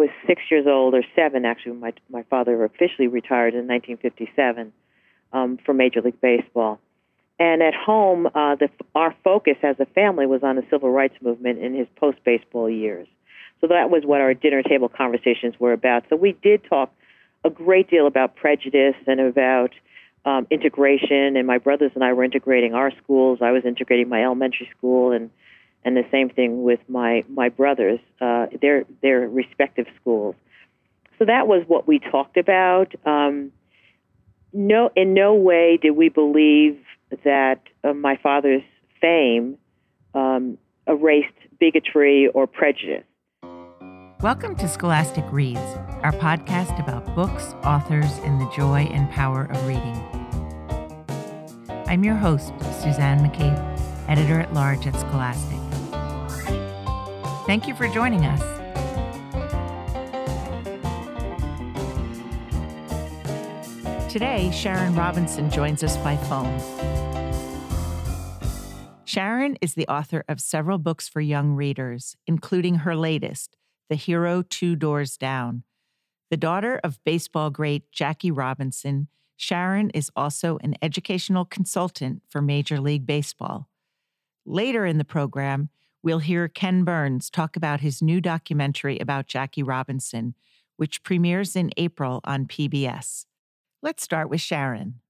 was six years old or seven. Actually, my my father officially retired in 1957 um, for Major League Baseball. And at home, uh, the, our focus as a family was on the civil rights movement in his post baseball years. So that was what our dinner table conversations were about. So we did talk a great deal about prejudice and about um, integration. And my brothers and I were integrating our schools. I was integrating my elementary school, and and the same thing with my my brothers, uh, their their respective schools. So that was what we talked about. Um, no, in no way did we believe that uh, my father's fame um, erased bigotry or prejudice. Welcome to Scholastic Reads, our podcast about books, authors, and the joy and power of reading. I'm your host, Suzanne McCabe, editor at large at Scholastic. Thank you for joining us. Today, Sharon Robinson joins us by phone. Sharon is the author of several books for young readers, including her latest, The Hero Two Doors Down. The daughter of baseball great Jackie Robinson, Sharon is also an educational consultant for Major League Baseball. Later in the program, we'll hear Ken Burns talk about his new documentary about Jackie Robinson, which premieres in April on PBS. Let's start with Sharon.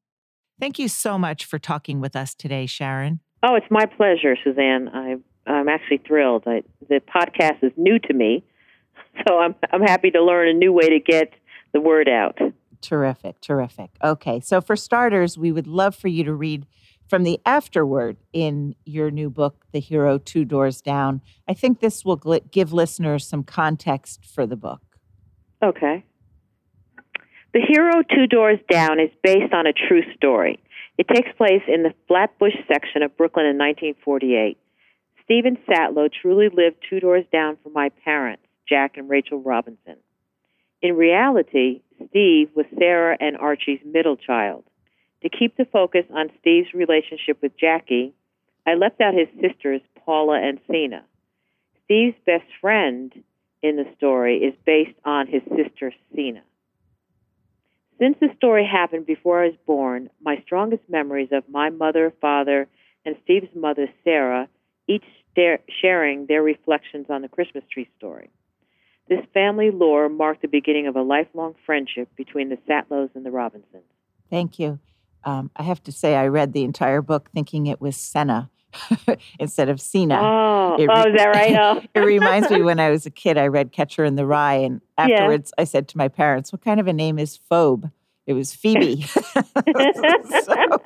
Thank you so much for talking with us today, Sharon. Oh, it's my pleasure, Suzanne. I, I'm actually thrilled. I, the podcast is new to me, so I'm, I'm happy to learn a new way to get the word out. Terrific, terrific. Okay, so for starters, we would love for you to read from the afterword in your new book, The Hero Two Doors Down. I think this will give listeners some context for the book. Okay. The Hero Two Doors Down is based on a true story. It takes place in the Flatbush section of Brooklyn in 1948. Stephen Satlow truly lived two doors down from my parents, Jack and Rachel Robinson. In reality, Steve was Sarah and Archie's middle child. To keep the focus on Steve's relationship with Jackie, I left out his sisters, Paula and Sina. Steve's best friend in the story is based on his sister, Sina. Since the story happened before I was born, my strongest memories of my mother, father, and Steve's mother, Sarah, each sharing their reflections on the Christmas tree story. This family lore marked the beginning of a lifelong friendship between the Satlows and the Robinsons. Thank you. Um, I have to say, I read the entire book thinking it was Senna instead of Cena. Oh, re- oh is that right? Oh. it reminds me when I was a kid, I read Catcher in the Rye, and afterwards yeah. I said to my parents, "What kind of a name is Phoebe?" It was Phoebe. so,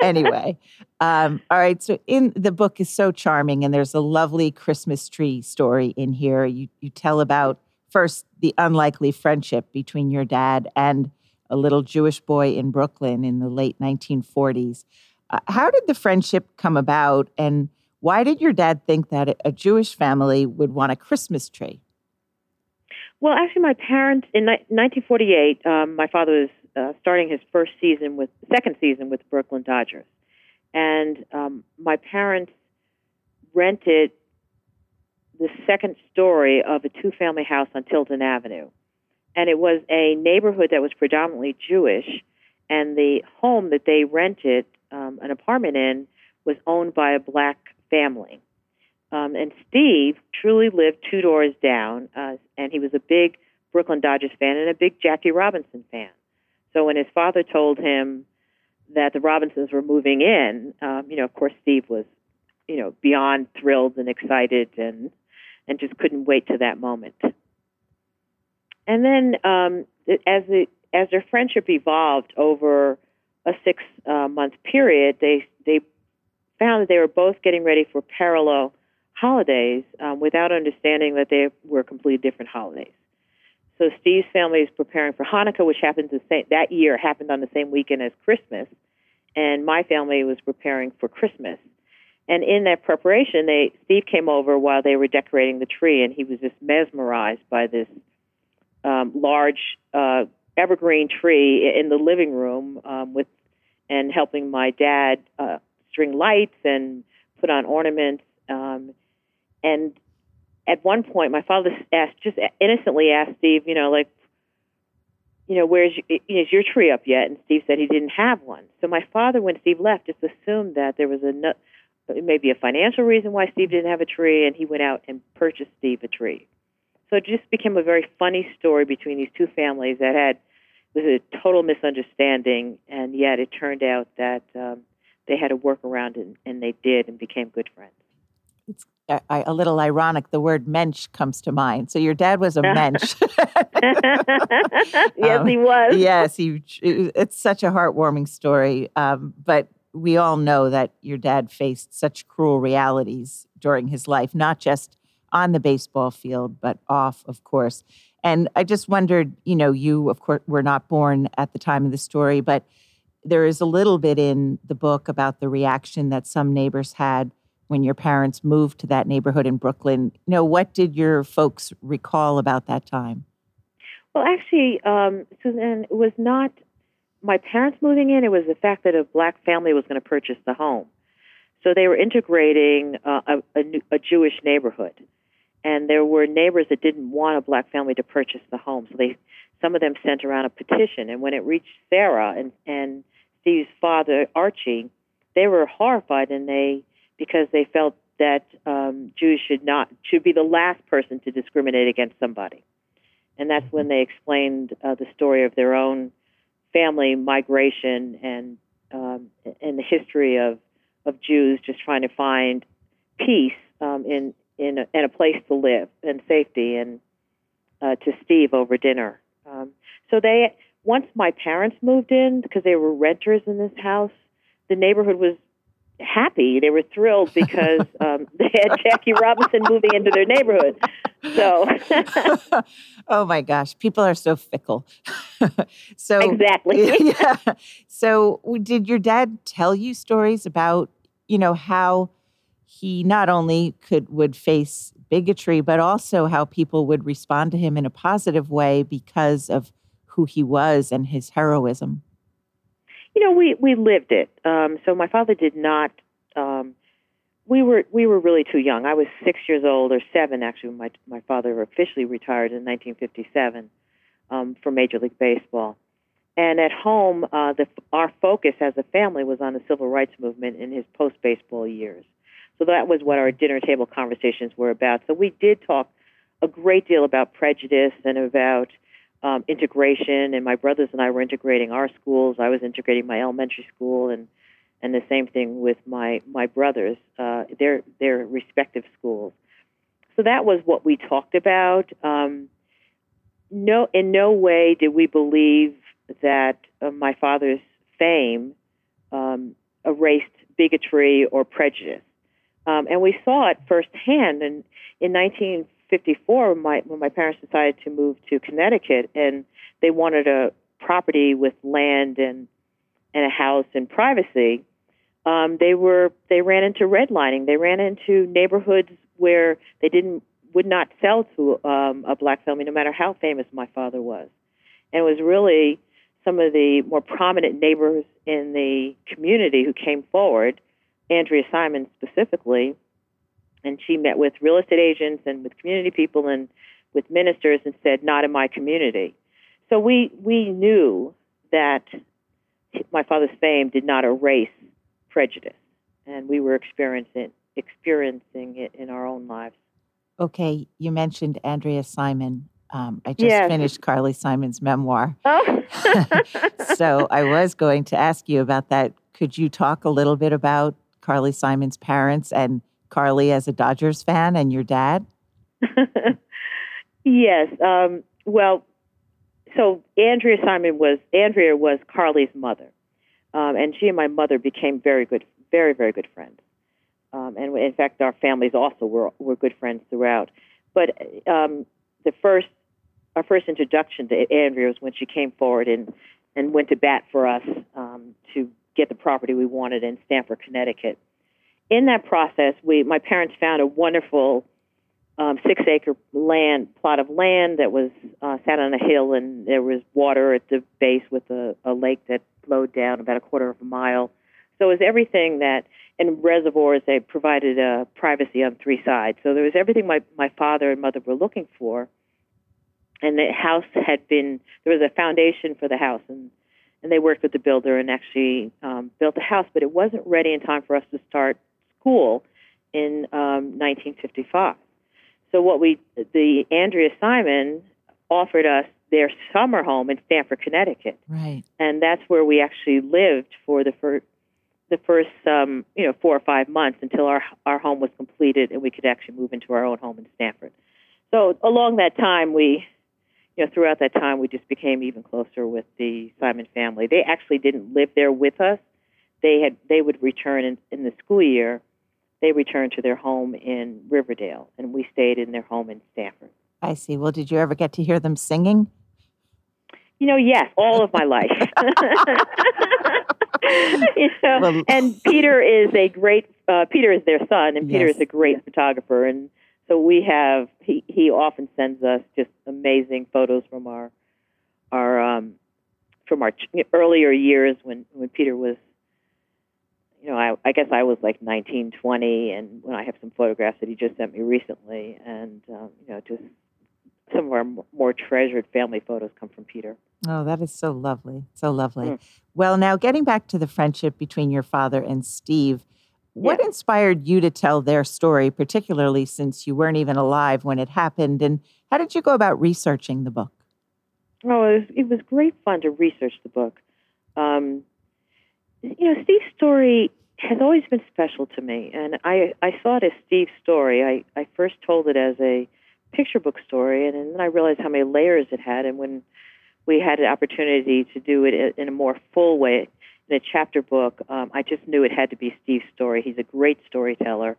anyway, um, all right. So in the book is so charming, and there's a lovely Christmas tree story in here. You you tell about first the unlikely friendship between your dad and a little Jewish boy in Brooklyn in the late 1940s. Uh, how did the friendship come about, and why did your dad think that a Jewish family would want a Christmas tree? Well, actually, my parents in 1948, um, my father was uh, starting his first season with second season with the Brooklyn Dodgers, and um, my parents rented the second story of a two-family house on Tilden Avenue, and it was a neighborhood that was predominantly Jewish, and the home that they rented um, an apartment in was owned by a black family. Um, and Steve truly lived two doors down, uh, and he was a big Brooklyn Dodgers fan and a big Jackie Robinson fan. So when his father told him that the Robinsons were moving in, um, you know, of course, Steve was, you know, beyond thrilled and excited and and just couldn't wait to that moment. And then um, as the as their friendship evolved over a six uh, month period, they they found that they were both getting ready for parallel holidays um, without understanding that they were completely different holidays. So Steve's family is preparing for Hanukkah, which happened the same that year happened on the same weekend as Christmas, and my family was preparing for Christmas. And in that preparation, they Steve came over while they were decorating the tree, and he was just mesmerized by this um, large uh, evergreen tree in the living room um, with and helping my dad uh, string lights and put on ornaments. Um, and at one point, my father asked, just innocently asked Steve, you know, like, you know, where's your, is your tree up yet? And Steve said he didn't have one. So my father, when Steve left, just assumed that there was a no, maybe a financial reason why Steve didn't have a tree, and he went out and purchased Steve a tree. So it just became a very funny story between these two families that had was a total misunderstanding, and yet it turned out that um, they had to work around it, and they did, and became good friends. It's a, a little ironic. The word mensch comes to mind. So your dad was a mensch. yes, um, he was. Yes, he. It's such a heartwarming story. Um, but we all know that your dad faced such cruel realities during his life, not just on the baseball field, but off, of course. And I just wondered, you know, you, of course, were not born at the time of the story, but there is a little bit in the book about the reaction that some neighbors had when your parents moved to that neighborhood in Brooklyn. You know, what did your folks recall about that time? Well, actually, um, Suzanne, it was not my parents moving in, it was the fact that a black family was going to purchase the home. So they were integrating uh, a, a, a Jewish neighborhood, and there were neighbors that didn't want a black family to purchase the home. So they, some of them sent around a petition, and when it reached Sarah and and Steve's father Archie, they were horrified, and they because they felt that um, Jews should not should be the last person to discriminate against somebody, and that's when they explained uh, the story of their own family migration and um, and the history of of Jews just trying to find peace um, in in a, in a place to live and safety and uh, to Steve over dinner. Um, so they once my parents moved in because they were renters in this house, the neighborhood was happy. They were thrilled because um, they had Jackie Robinson moving into their neighborhood. So, oh my gosh, people are so fickle. so exactly. yeah. So, did your dad tell you stories about you know how he not only could would face bigotry, but also how people would respond to him in a positive way because of who he was and his heroism? you know, we we lived it. Um, so my father did not. Um, we were we were really too young. I was six years old or seven actually when my my father officially retired in 1957 um, from Major League Baseball. And at home, uh, the, our focus as a family was on the civil rights movement in his post baseball years. So that was what our dinner table conversations were about. So we did talk a great deal about prejudice and about um, integration, and my brothers and I were integrating our schools. I was integrating my elementary school, and and the same thing with my my brothers, uh, their their respective schools. So that was what we talked about. Um, no, in no way did we believe that uh, my father's fame um, erased bigotry or prejudice, um, and we saw it firsthand. And in 1954, when my when my parents decided to move to Connecticut and they wanted a property with land and and a house and privacy um, they were they ran into redlining they ran into neighborhoods where they didn't would not sell to um, a black family no matter how famous my father was and it was really some of the more prominent neighbors in the community who came forward andrea simon specifically and she met with real estate agents and with community people and with ministers and said, "Not in my community." So we we knew that my father's fame did not erase prejudice, and we were experiencing experiencing it in our own lives. Okay, you mentioned Andrea Simon. Um, I just yes. finished Carly Simon's memoir. Oh. so I was going to ask you about that. Could you talk a little bit about Carly Simon's parents and Carly as a Dodgers fan and your dad? yes. Um, well, so Andrea Simon was Andrea was Carly's mother, um, and she and my mother became very good, very very good friends. Um, and in fact, our families also were were good friends throughout. But um, the first our first introduction to Andrea was when she came forward and and went to bat for us um, to get the property we wanted in Stamford, Connecticut in that process, we my parents found a wonderful um, six acre land plot of land that was uh, sat on a hill, and there was water at the base with a, a lake that flowed down about a quarter of a mile. So it was everything that in reservoirs they provided uh, privacy on three sides. So there was everything my my father and mother were looking for, and the house had been there was a foundation for the house, and and they worked with the builder and actually um, built the house, but it wasn't ready in time for us to start school in um, 1955. So what we the Andrea Simon offered us their summer home in Stamford, Connecticut, right, and that's where we actually lived for the first the first um, you know four or five months until our our home was completed and we could actually move into our own home in Stamford. So along that time, we you know throughout that time we just became even closer with the Simon family. They actually didn't live there with us. They had they would return in, in the school year. They returned to their home in Riverdale, and we stayed in their home in Stamford. I see. Well, did you ever get to hear them singing? You know, yes, all of my life. you know, well, and Peter is a great. Uh, Peter is their son, and Peter yes. is a great photographer, and so we have. He he often sends us just amazing photos from our our um, from our earlier years when when Peter was. You know, I, I guess I was like 19, 20, and when I have some photographs that he just sent me recently, and um, you know, just some of our more treasured family photos come from Peter. Oh, that is so lovely. So lovely. Mm. Well, now getting back to the friendship between your father and Steve, what yeah. inspired you to tell their story, particularly since you weren't even alive when it happened? And how did you go about researching the book? Oh, it was, it was great fun to research the book. Um, you know, Steve's story has always been special to me, and I I saw it as Steve's story. I I first told it as a picture book story, and, and then I realized how many layers it had. And when we had an opportunity to do it in a more full way a chapter book, um, I just knew it had to be Steve's story. He's a great storyteller.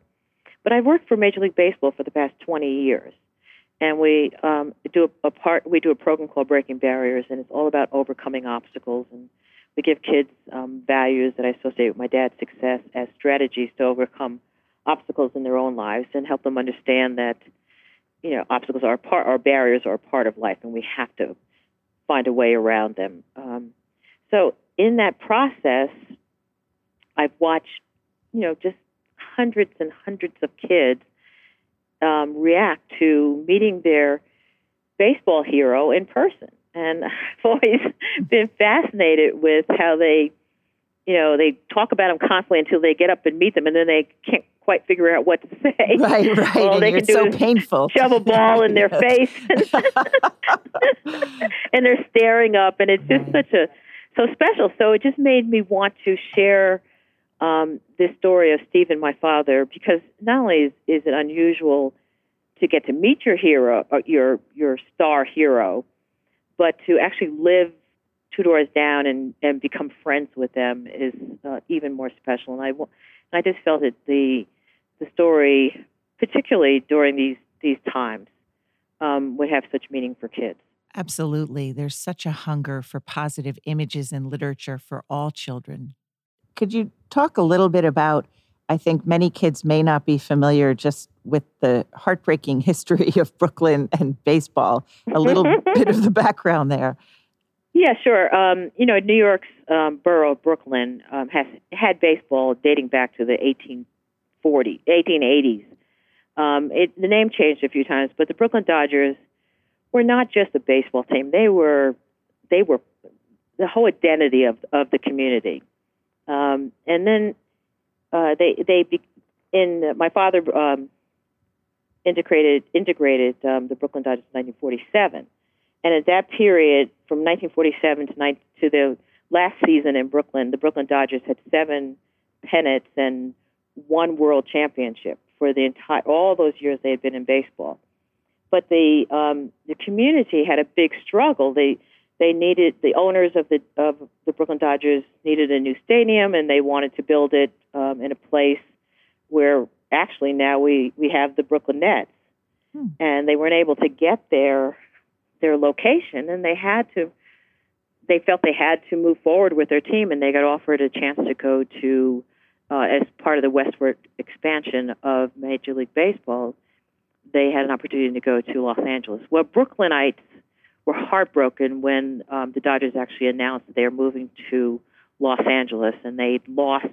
But I've worked for Major League Baseball for the past 20 years, and we um, do a, a part. We do a program called Breaking Barriers, and it's all about overcoming obstacles. And we give kids um, values that I associate with my dad's success as strategies to overcome obstacles in their own lives and help them understand that you know, obstacles are part, or barriers are part of life, and we have to find a way around them. Um, so in that process, I've watched, you know, just hundreds and hundreds of kids um, react to meeting their baseball hero in person, and I've always been fascinated with how they, you know, they talk about them constantly until they get up and meet them, and then they can't quite figure out what to say. Right, right. All and they can do so painful. Shove a ball in their face, and they're staring up, and it's just such a so special. So it just made me want to share um, this story of Steve and my father because not only is, is it unusual to get to meet your hero, uh, your your star hero, but to actually live two doors down and and become friends with them is uh, even more special. And I I just felt that the the story, particularly during these these times, um, would have such meaning for kids. Absolutely. There's such a hunger for positive images in literature for all children. Could you talk a little bit about? I think many kids may not be familiar just with the heartbreaking history of Brooklyn and baseball, a little bit of the background there. Yeah, sure. Um, you know, New York's um, borough of Brooklyn um, has had baseball dating back to the 1840, 1880s. Um, it, the name changed a few times, but the Brooklyn Dodgers were not just a baseball team. They were they were the whole identity of of the community. Um, and then uh, they they be, in uh, my father um, integrated integrated um, the Brooklyn Dodgers in 1947 and at that period, from 1947 to, 19, to the last season in Brooklyn, the Brooklyn Dodgers had seven pennants and one world championship for the entire all those years they had been in baseball. But the um, the community had a big struggle. They they needed the owners of the of the Brooklyn Dodgers needed a new stadium, and they wanted to build it um, in a place where actually now we we have the Brooklyn Nets, hmm. and they weren't able to get there their location, and they had to. They felt they had to move forward with their team, and they got offered a chance to go to, uh, as part of the westward expansion of Major League Baseball. They had an opportunity to go to Los Angeles. Well, Brooklynites were heartbroken when um, the Dodgers actually announced that they are moving to Los Angeles, and they'd lost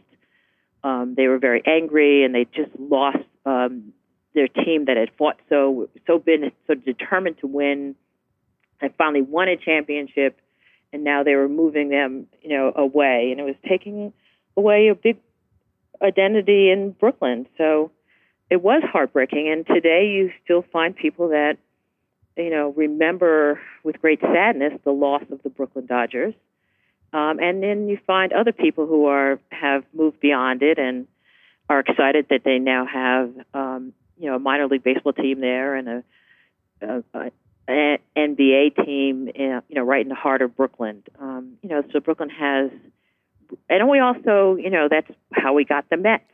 um, they were very angry and they just lost um, their team that had fought so so been so determined to win. Had finally won a championship, and now they were moving them, you know, away, and it was taking away a big identity in Brooklyn. So it was heartbreaking. And today, you still find people that you know remember with great sadness the loss of the Brooklyn Dodgers. Um, and then you find other people who are have moved beyond it and are excited that they now have um, you know a minor league baseball team there and a, a, a NBA team, in, you know, right in the heart of Brooklyn. Um, you know, so Brooklyn has, and we also, you know, that's how we got the Mets.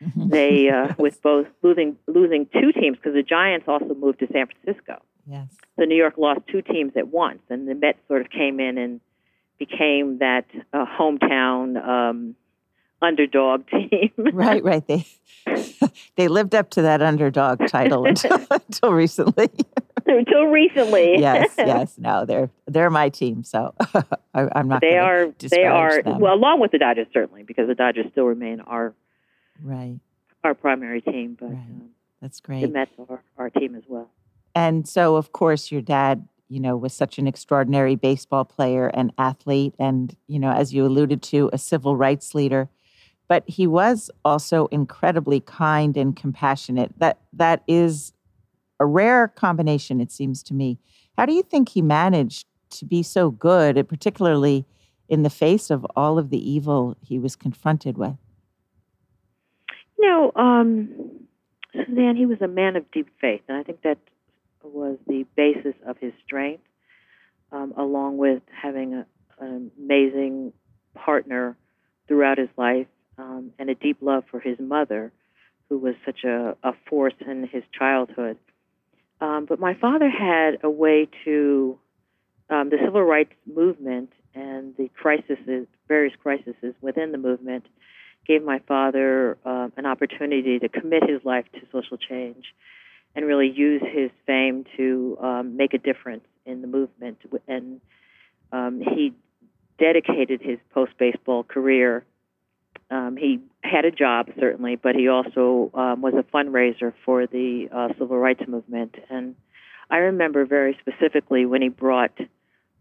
They uh, with both losing losing two teams because the Giants also moved to San Francisco. Yes. So New York lost two teams at once, and the Mets sort of came in and became that uh, hometown um, underdog team. right, right. They they lived up to that underdog title until, until recently. until recently. yes, yes. No, they're they're my team, so I, am not. They are. They are. Them. Well, along with the Dodgers, certainly, because the Dodgers still remain our right our primary team. But right. um, that's great. The Mets are our team as well. And so, of course, your dad you know, was such an extraordinary baseball player and athlete, and, you know, as you alluded to, a civil rights leader. But he was also incredibly kind and compassionate. That that is a rare combination, it seems to me. How do you think he managed to be so good, particularly in the face of all of the evil he was confronted with? Know, um, Suzanne, he was a man of deep faith, and I think that was the basis of his strength, um, along with having a, an amazing partner throughout his life um, and a deep love for his mother, who was such a, a force in his childhood. Um, but my father had a way to um, the civil rights movement and the crises, various crises within the movement, gave my father uh, an opportunity to commit his life to social change and really use his fame to um, make a difference in the movement. And um, he dedicated his post baseball career. Um, he had a job certainly, but he also um, was a fundraiser for the uh, civil rights movement. And I remember very specifically when he brought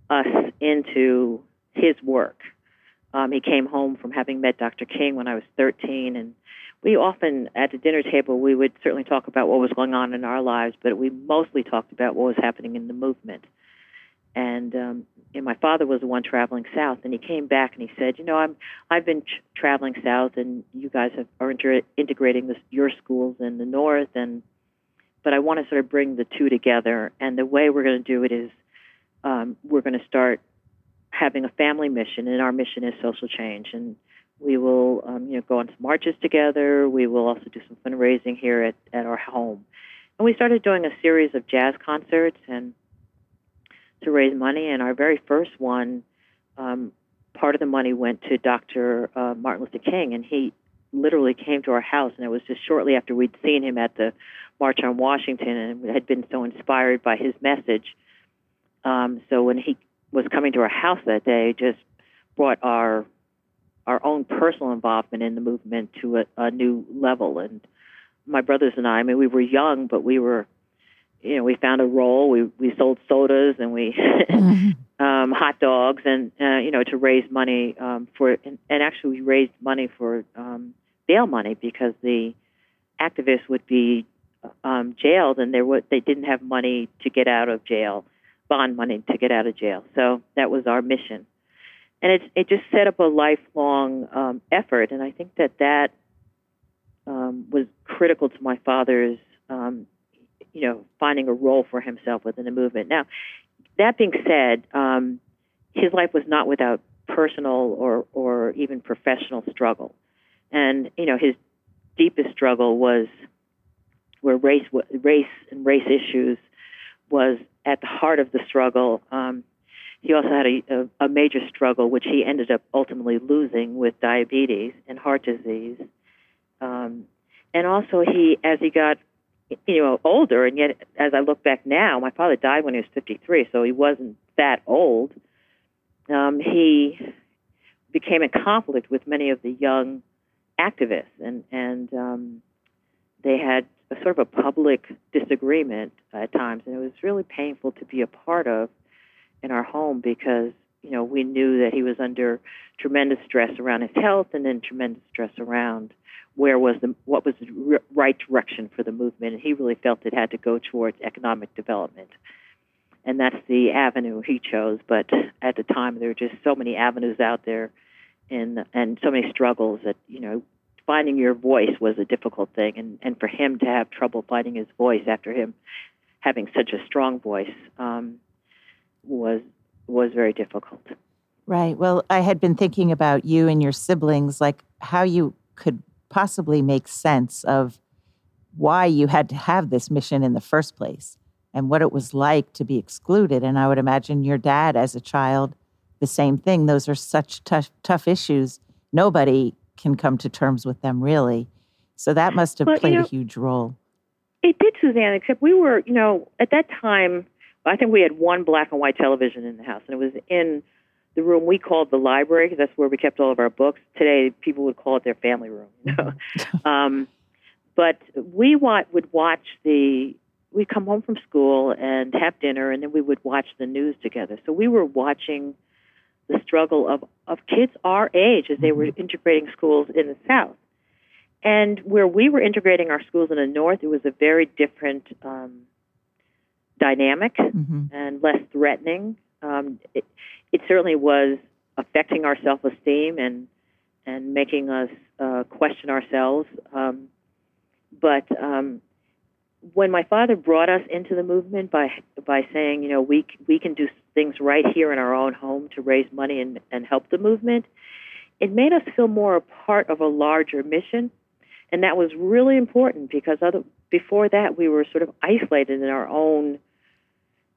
us into his work. Um, he came home from having met Dr. King when I was 13, and we often at the dinner table we would certainly talk about what was going on in our lives, but we mostly talked about what was happening in the movement. And um, and my father was the one traveling south, and he came back and he said, you know, I'm I've been traveling south, and you guys have, are inter- integrating this, your schools in the north, and but I want to sort of bring the two together. And the way we're going to do it is um, we're going to start having a family mission, and our mission is social change. And we will, um, you know, go on some marches together. We will also do some fundraising here at, at our home. And we started doing a series of jazz concerts and to raise money. And our very first one, um, part of the money went to Dr. Uh, Martin Luther King, and he literally came to our house. And it was just shortly after we'd seen him at the March on Washington and had been so inspired by his message. Um, so when he was coming to our house that day, just brought our our own personal involvement in the movement to a, a new level. And my brothers and I, I mean, we were young, but we were, you know, we found a role. We we sold sodas and we um, hot dogs, and uh, you know, to raise money um, for. And, and actually, we raised money for um, bail money because the activists would be um, jailed, and they would they didn't have money to get out of jail, bond money to get out of jail. So that was our mission and it it just set up a lifelong um, effort, and I think that that um, was critical to my father's, um, you know, finding a role for himself within the movement. Now, that being said, um, his life was not without personal or or even professional struggle, and you know, his deepest struggle was where race race and race issues was at the heart of the struggle. Um, he also had a, a, a major struggle, which he ended up ultimately losing with diabetes and heart disease. Um, and also, he as he got you know older, and yet as I look back now, my father died when he was 53, so he wasn't that old. Um, he became in conflict with many of the young activists, and and um, they had a sort of a public disagreement at times, and it was really painful to be a part of in our home because you know we knew that he was under tremendous stress around his health, and then tremendous stress around where was the what was the right direction for the movement, and he really felt it had to go towards economic development, and that's the avenue he chose. But at the time, there were just so many avenues out there, and and so many struggles that you know finding your voice was a difficult thing, and and for him to have trouble finding his voice after him having such a strong voice um, was was very difficult. Right. Well, I had been thinking about you and your siblings, like how you could possibly make sense of why you had to have this mission in the first place and what it was like to be excluded. And I would imagine your dad as a child, the same thing. Those are such tough, tough issues. Nobody can come to terms with them, really. So that must have well, played you know, a huge role. It did, Suzanne, except we were, you know, at that time, I think we had one black and white television in the house, and it was in the room we called the library because that's where we kept all of our books. Today, people would call it their family room. You know? um, but we would watch the. We'd come home from school and have dinner, and then we would watch the news together. So we were watching the struggle of, of kids our age as they were mm-hmm. integrating schools in the South. And where we were integrating our schools in the North, it was a very different um, dynamic mm-hmm. and less threatening. Um, it, it certainly was affecting our self esteem and and making us uh, question ourselves. Um, but um, when my father brought us into the movement by by saying, you know, we we can do things right here in our own home to raise money and, and help the movement, it made us feel more a part of a larger mission, and that was really important because other before that we were sort of isolated in our own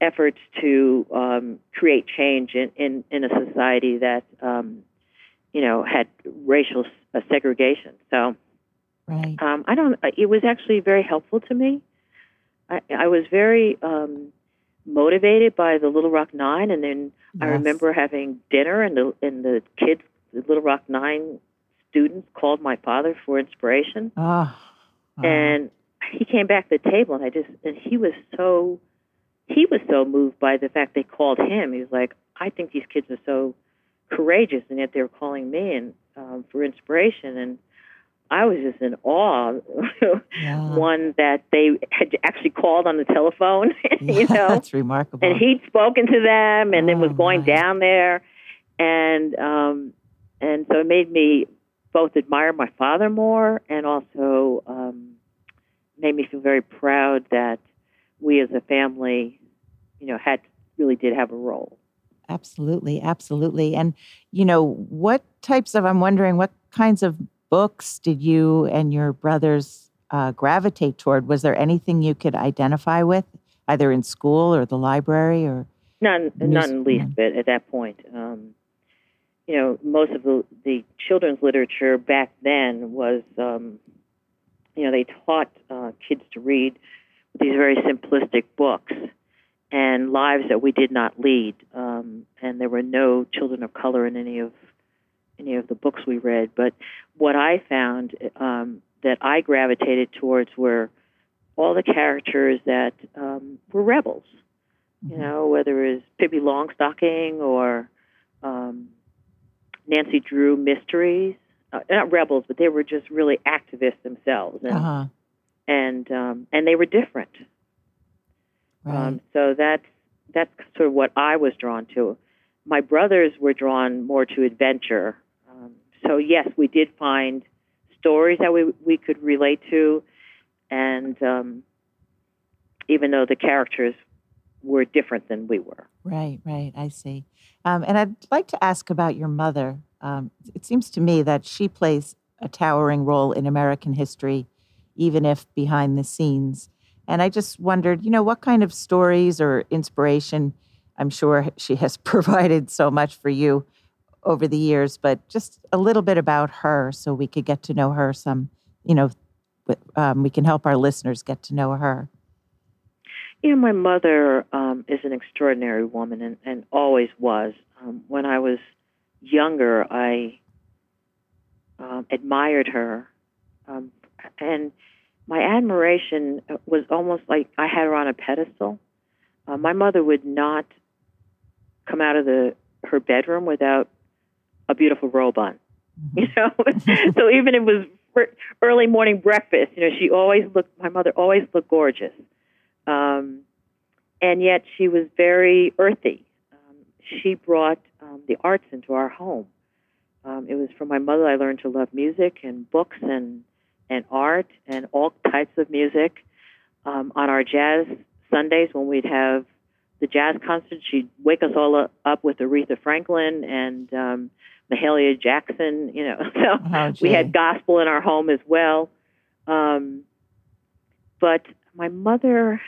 efforts to um, create change in, in, in a society that um, you know had racial uh, segregation. So, right. um, I don't. It was actually very helpful to me. I, I was very um, motivated by the Little Rock Nine, and then yes. I remember having dinner, and the and the kids, the Little Rock Nine students, called my father for inspiration. Oh. And he came back to the table, and I just and he was so he was so moved by the fact they called him. He was like, I think these kids are so courageous, and yet they were calling me and um, for inspiration. And I was just in awe. yeah. One that they had actually called on the telephone, you know, that's remarkable. And he'd spoken to them, and oh, then was going down there, and um, and so it made me both admire my father more, and also um, made me feel very proud that we as a family, you know, had really did have a role. Absolutely, absolutely. And you know, what types of I'm wondering what kinds of books did you and your brothers uh, gravitate toward? Was there anything you could identify with, either in school or the library, or none? not in least bit at that point. Um, you know, most of the, the children's literature back then was, um, you know, they taught uh, kids to read these very simplistic books and lives that we did not lead. Um, and there were no children of color in any of any of the books we read. But what I found um, that I gravitated towards were all the characters that um, were rebels. You mm-hmm. know, whether it was Pippi Longstocking or um, Nancy Drew mysteries. Uh, not rebels, but they were just really activists themselves. And, uh-huh and um, and they were different. Right. Um, so that's that's sort of what I was drawn to. My brothers were drawn more to adventure. So yes, we did find stories that we we could relate to, and um, even though the characters were different than we were. Right, right. I see. Um, and I'd like to ask about your mother. Um, it seems to me that she plays a towering role in American history even if behind the scenes. And I just wondered, you know, what kind of stories or inspiration I'm sure she has provided so much for you over the years, but just a little bit about her so we could get to know her some, you know, um, we can help our listeners get to know her. Know, my mother um, is an extraordinary woman and, and always was. Um, when I was younger, I um, admired her, um, and my admiration was almost like I had her on a pedestal. Uh, my mother would not come out of the her bedroom without a beautiful robe on. Mm-hmm. You know, so even it was early morning breakfast, you know, she always looked. My mother always looked gorgeous, um, and yet she was very earthy. Um, she brought um, the arts into our home. Um, it was from my mother I learned to love music and books and and art and all types of music. Um, on our jazz Sundays when we'd have the jazz concert, she'd wake us all up with Aretha Franklin and um, Mahalia Jackson. You know, so oh, we had gospel in our home as well. Um, but my mother,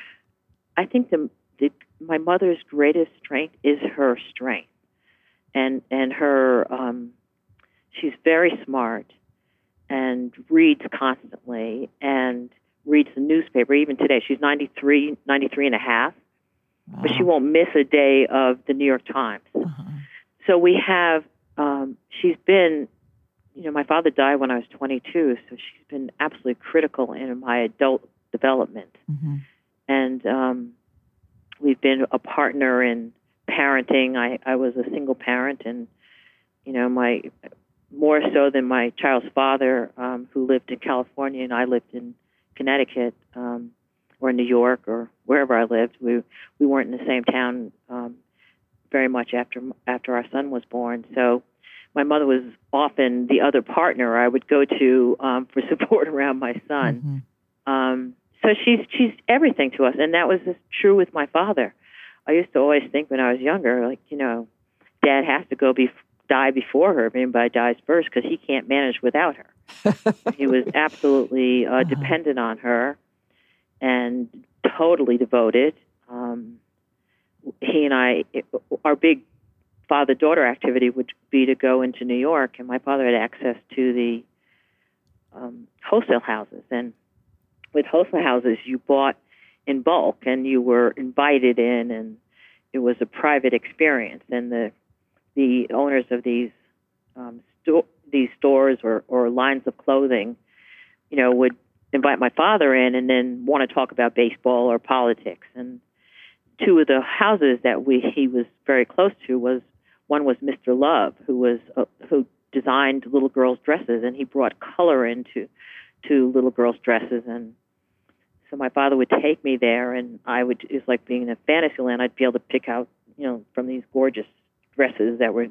I think the, the my mother's greatest strength is her strength, and and her um, she's very smart and reads constantly and reads the newspaper even today she's 93 93 and a half wow. but she won't miss a day of the new york times uh-huh. so we have um, she's been you know my father died when i was 22 so she's been absolutely critical in my adult development mm-hmm. and um, we've been a partner in parenting i i was a single parent and you know my more so than my child's father, um, who lived in California and I lived in Connecticut um, or New York or wherever I lived. We we weren't in the same town um, very much after after our son was born. So my mother was often the other partner I would go to um, for support around my son. Mm-hmm. Um, so she's she's everything to us, and that was true with my father. I used to always think when I was younger, like you know, Dad has to go be die before her. If anybody dies first because he can't manage without her. he was absolutely uh, uh-huh. dependent on her and totally devoted. Um, he and I, our big father daughter activity would be to go into New York, and my father had access to the um, wholesale houses. And with wholesale houses, you bought in bulk and you were invited in, and it was a private experience. And the the owners of these um, sto- these stores or, or lines of clothing, you know, would invite my father in and then want to talk about baseball or politics. And two of the houses that we he was very close to was one was Mr. Love, who was uh, who designed little girls' dresses, and he brought color into to little girls' dresses and so my father would take me there and I would it was like being in a fantasy land. I'd be able to pick out, you know, from these gorgeous dresses that were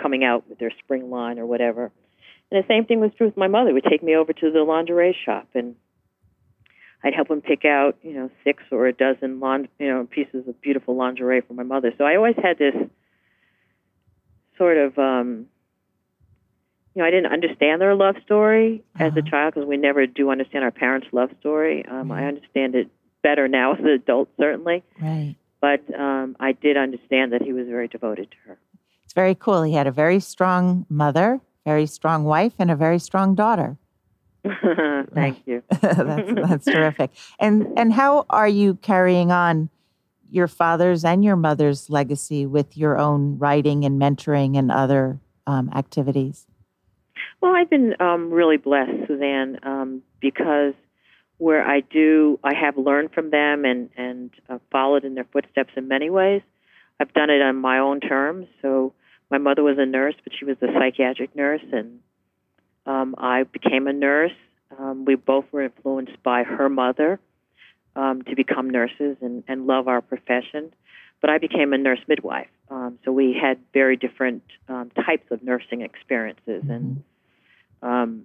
coming out with their spring line or whatever. And the same thing was true with my mother. Would take me over to the lingerie shop and I'd help him pick out, you know, six or a dozen, lawn, you know, pieces of beautiful lingerie for my mother. So I always had this sort of, um, you know, I didn't understand their love story uh-huh. as a uh-huh. child because we never do understand our parents' love story. Um, right. I understand it better now as an adult, certainly. Right but um, I did understand that he was very devoted to her. It's very cool. He had a very strong mother, very strong wife, and a very strong daughter. Thank you. that's, that's terrific. And and how are you carrying on your father's and your mother's legacy with your own writing and mentoring and other um, activities? Well, I've been um, really blessed, Suzanne, um, because where I do, I have learned from them and and uh, followed in their footsteps in many ways. I've done it on my own terms. So my mother was a nurse, but she was a psychiatric nurse, and um, I became a nurse. Um, we both were influenced by her mother um, to become nurses and, and love our profession. But I became a nurse midwife. Um, so we had very different um, types of nursing experiences, and um,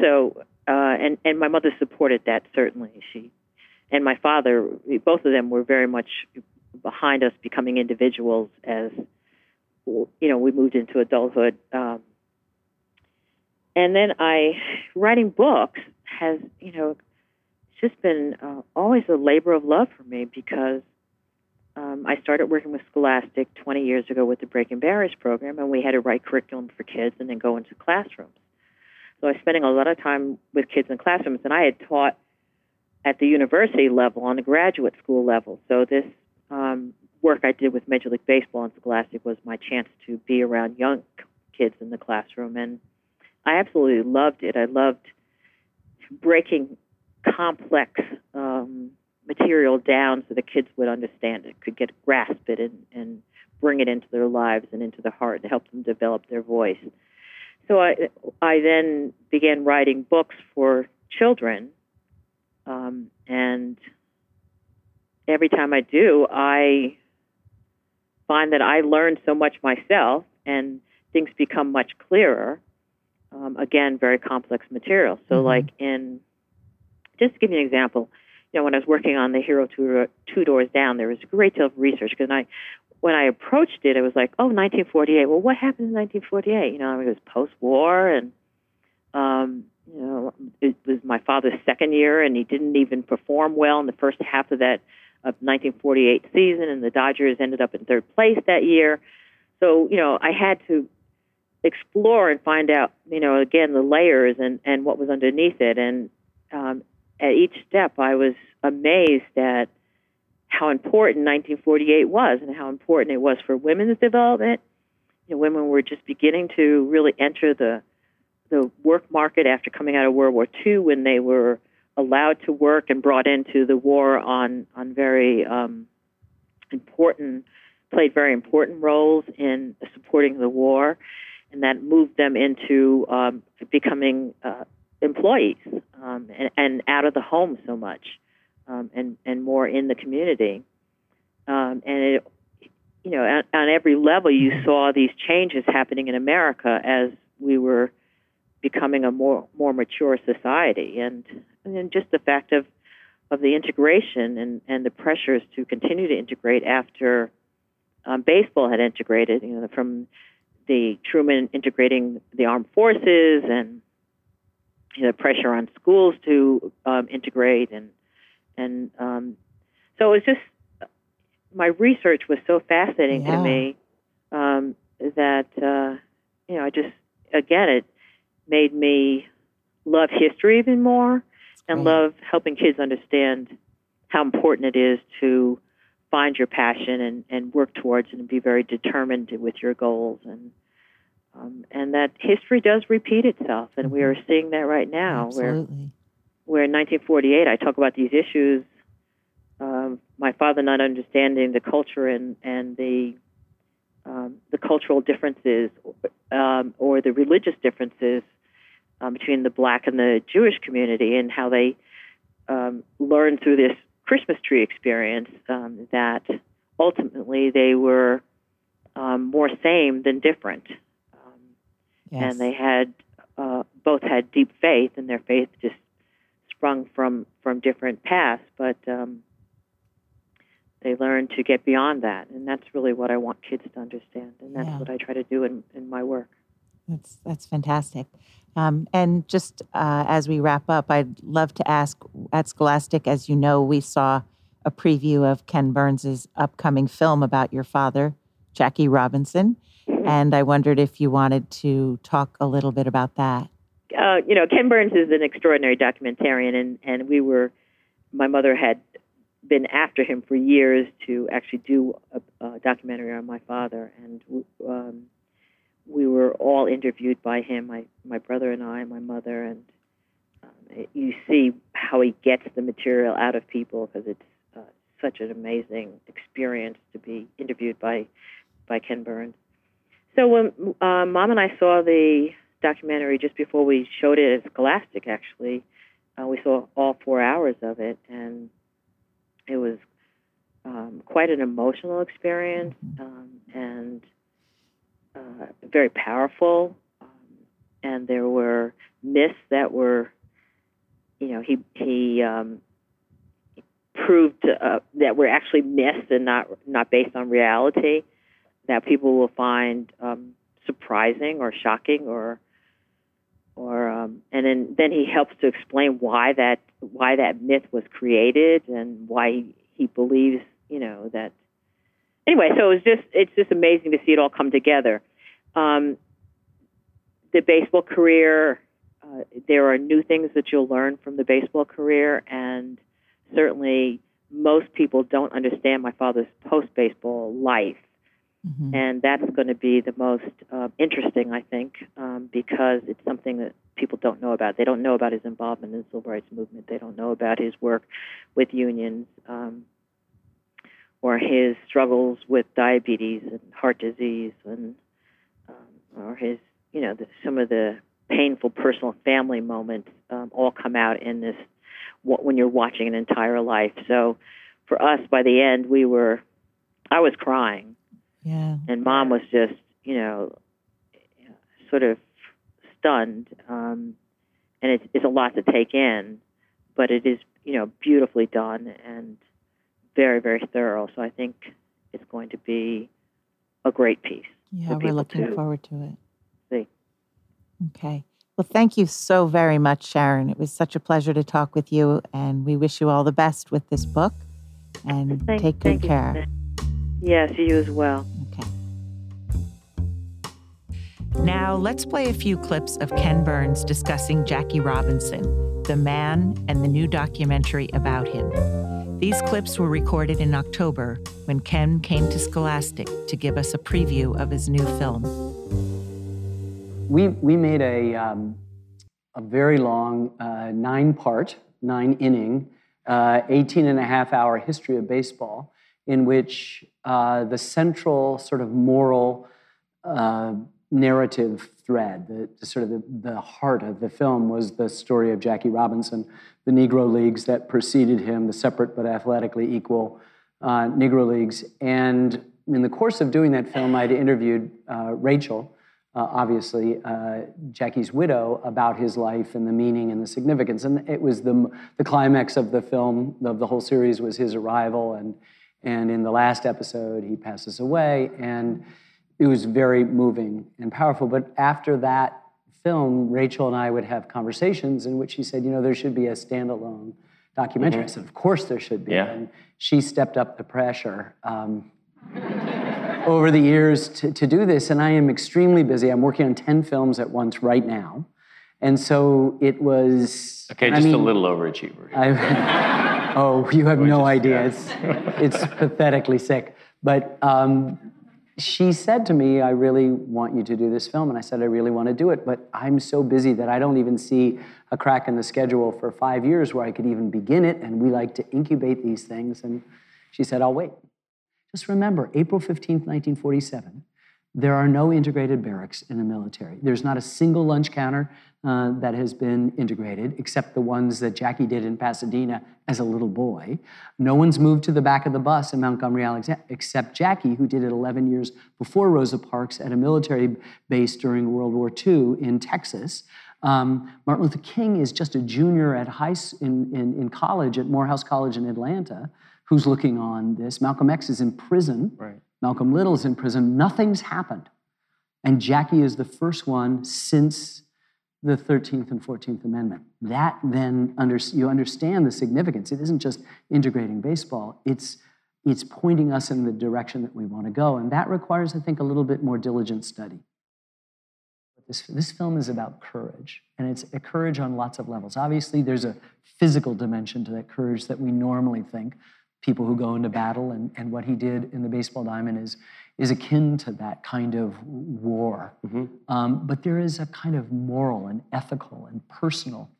so uh, and and my mother supported that certainly. She and my father, both of them were very much behind us becoming individuals as you know we moved into adulthood. Um, and then I writing books has you know just been uh, always a labor of love for me because um, I started working with Scholastic 20 years ago with the Breaking Barriers program, and we had to write curriculum for kids and then go into classrooms. So I was spending a lot of time with kids in classrooms, and I had taught at the university level, on the graduate school level. So this um, work I did with Major League Baseball and Scholastic was my chance to be around young kids in the classroom. And I absolutely loved it. I loved breaking complex um, material down so the kids would understand it, could get grasp it, and, and bring it into their lives and into their heart, and help them develop their voice. So I, I then began writing books for children, um, and every time I do, I find that I learn so much myself, and things become much clearer. Um, again, very complex material. So, mm-hmm. like in, just to give you an example, you know, when I was working on the Hero Two, two Doors Down, there was a great deal of research because I, when I approached it, it was like, oh, 1948. Well, what happened in 1948? You know, it was post-war, and um, you know, it was my father's second year, and he didn't even perform well in the first half of that of 1948 season, and the Dodgers ended up in third place that year. So, you know, I had to explore and find out, you know, again the layers and and what was underneath it. And um, at each step, I was amazed at how important 1948 was and how important it was for women's development. You know, women were just beginning to really enter the the work market after coming out of World War II when they were allowed to work and brought into the war on on very um, important played very important roles in supporting the war, and that moved them into um, becoming uh, employees um, and, and, out of the home so much, um, and and more in the community. Um, and it, you know, on, on every level, you saw these changes happening in America as we were becoming a more more mature society, and and then just the fact of of the integration and, and the pressures to continue to integrate after um, baseball had integrated, you know, from the Truman integrating the armed forces and you know, pressure on schools to um, integrate and and um, so it was just my research was so fascinating yeah. to me um, that uh, you know I just again it made me love history even more and love helping kids understand how important it is to find your passion and, and work towards it and be very determined with your goals and um, and that history does repeat itself and we are mm-hmm. seeing that right now Absolutely. where where in 1948 I talk about these issues um, my father not understanding the culture and and the um, the cultural differences um, or the religious differences um, between the black and the Jewish community and how they um, learned through this Christmas tree experience um, that ultimately they were um, more same than different. Yes. And they had uh, both had deep faith, and their faith just sprung from, from different paths, but um, they learned to get beyond that. And that's really what I want kids to understand, and that's yeah. what I try to do in, in my work. That's, that's fantastic. Um, and just uh, as we wrap up, I'd love to ask at Scholastic, as you know, we saw a preview of Ken Burns's upcoming film about your father, Jackie Robinson. Mm-hmm. And I wondered if you wanted to talk a little bit about that. Uh, you know, Ken Burns is an extraordinary documentarian, and, and we were, my mother had been after him for years to actually do a, a documentary on my father. And um, we were all interviewed by him, my my brother and I, my mother, and um, you see how he gets the material out of people because it's uh, such an amazing experience to be interviewed by by Ken Burns. So when uh, Mom and I saw the documentary just before we showed it at Scholastic, actually, uh, we saw all four hours of it, and it was um, quite an emotional experience, um, and uh, very powerful, um, and there were myths that were, you know, he he um, proved uh, that were actually myths and not not based on reality, that people will find um, surprising or shocking or or um, and then then he helps to explain why that why that myth was created and why he, believes you know that anyway, so it's just it's just amazing to see it all come together. Um, the baseball career, uh, there are new things that you'll learn from the baseball career, and certainly most people don't understand my father's post baseball life. Mm-hmm. And that's going to be the most uh, interesting, I think, um, because it's something that people don't know about. They don't know about his involvement in the civil rights movement. They don't know about his work with unions um, or his struggles with diabetes and heart disease, and um, or his, you know, the, some of the painful personal family moments um, all come out in this when you're watching an entire life. So for us, by the end, we were, I was crying. Yeah. And mom was just, you know, sort of stunned. Um, and it's, it's a lot to take in, but it is, you know, beautifully done and very, very thorough. So I think it's going to be a great piece. Yeah, we're looking to forward to it. See. Okay. Well, thank you so very much, Sharon. It was such a pleasure to talk with you, and we wish you all the best with this book. And thank, take good care. You. Yes, you as well. Okay. Now, let's play a few clips of Ken Burns discussing Jackie Robinson, the man, and the new documentary about him. These clips were recorded in October when Ken came to Scholastic to give us a preview of his new film we, we made a, um, a very long uh, nine part, nine inning, uh, 18 and a half hour history of baseball in which uh, the central sort of moral uh, narrative thread, the, sort of the, the, heart of the film was the story of Jackie Robinson, the Negro Leagues that preceded him, the separate but athletically equal uh, Negro Leagues. And in the course of doing that film, I'd interviewed uh, Rachel, uh, obviously, Jackie's widow, about his life and the meaning and the significance. And it was the, the climax of the film, of the whole series, was his arrival. And, and in the last episode, he passes away. And it was very moving and powerful. But after that film, Rachel and I would have conversations in which she said, you know, there should be a standalone documentary. Mm-hmm. I said, of course there should be. Yeah. And she stepped up the pressure. Um, over the years to, to do this, and I am extremely busy. I'm working on 10 films at once right now. And so it was. Okay, just I mean, a little overachiever. I, oh, you have no idea. It's, it's pathetically sick. But um, she said to me, I really want you to do this film. And I said, I really want to do it. But I'm so busy that I don't even see a crack in the schedule for five years where I could even begin it. And we like to incubate these things. And she said, I'll wait. Just remember, April 15th, 1947, there are no integrated barracks in the military. There's not a single lunch counter uh, that has been integrated, except the ones that Jackie did in Pasadena as a little boy. No one's moved to the back of the bus in Montgomery, Alexander, except Jackie, who did it 11 years before Rosa Parks at a military base during World War II in Texas. Um, Martin Luther King is just a junior at high in, in, in college at Morehouse College in Atlanta who's looking on this. Malcolm X is in prison. Right. Malcolm Little is in prison. Nothing's happened. And Jackie is the first one since the 13th and 14th Amendment. That then, under, you understand the significance. It isn't just integrating baseball, it's, it's pointing us in the direction that we want to go. And that requires, I think, a little bit more diligent study. This, this film is about courage, and it's a courage on lots of levels. Obviously, there's a physical dimension to that courage that we normally think people who go into battle. And, and what he did in the baseball diamond is, is akin to that kind of war. Mm-hmm. Um, but there is a kind of moral and ethical and personal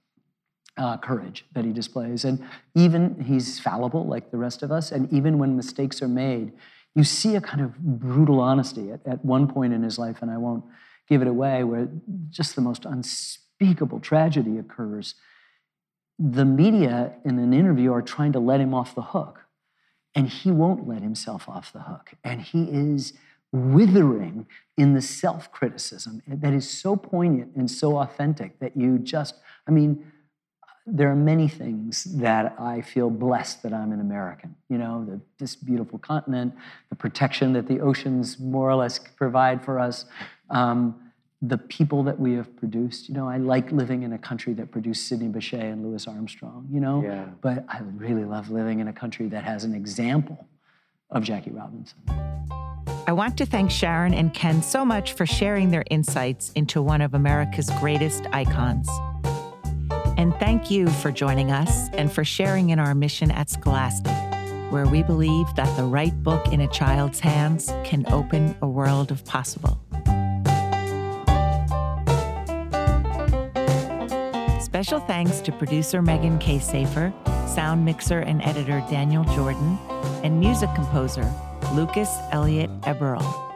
uh, courage that he displays. And even he's fallible like the rest of us. And even when mistakes are made, you see a kind of brutal honesty at, at one point in his life, and I won't give it away, where just the most unspeakable tragedy occurs. The media in an interview are trying to let him off the hook and he won't let himself off the hook. And he is withering in the self criticism that is so poignant and so authentic that you just, I mean, there are many things that I feel blessed that I'm an American. You know, the, this beautiful continent, the protection that the oceans more or less provide for us. Um, the people that we have produced. You know, I like living in a country that produced Sidney Bechet and Louis Armstrong, you know, yeah. but I really love living in a country that has an example of Jackie Robinson. I want to thank Sharon and Ken so much for sharing their insights into one of America's greatest icons. And thank you for joining us and for sharing in our mission at Scholastic. where we believe that the right book in a child's hands can open a world of possible. Special thanks to producer Megan K. Safer, sound mixer and editor Daniel Jordan, and music composer Lucas Elliott Eberl.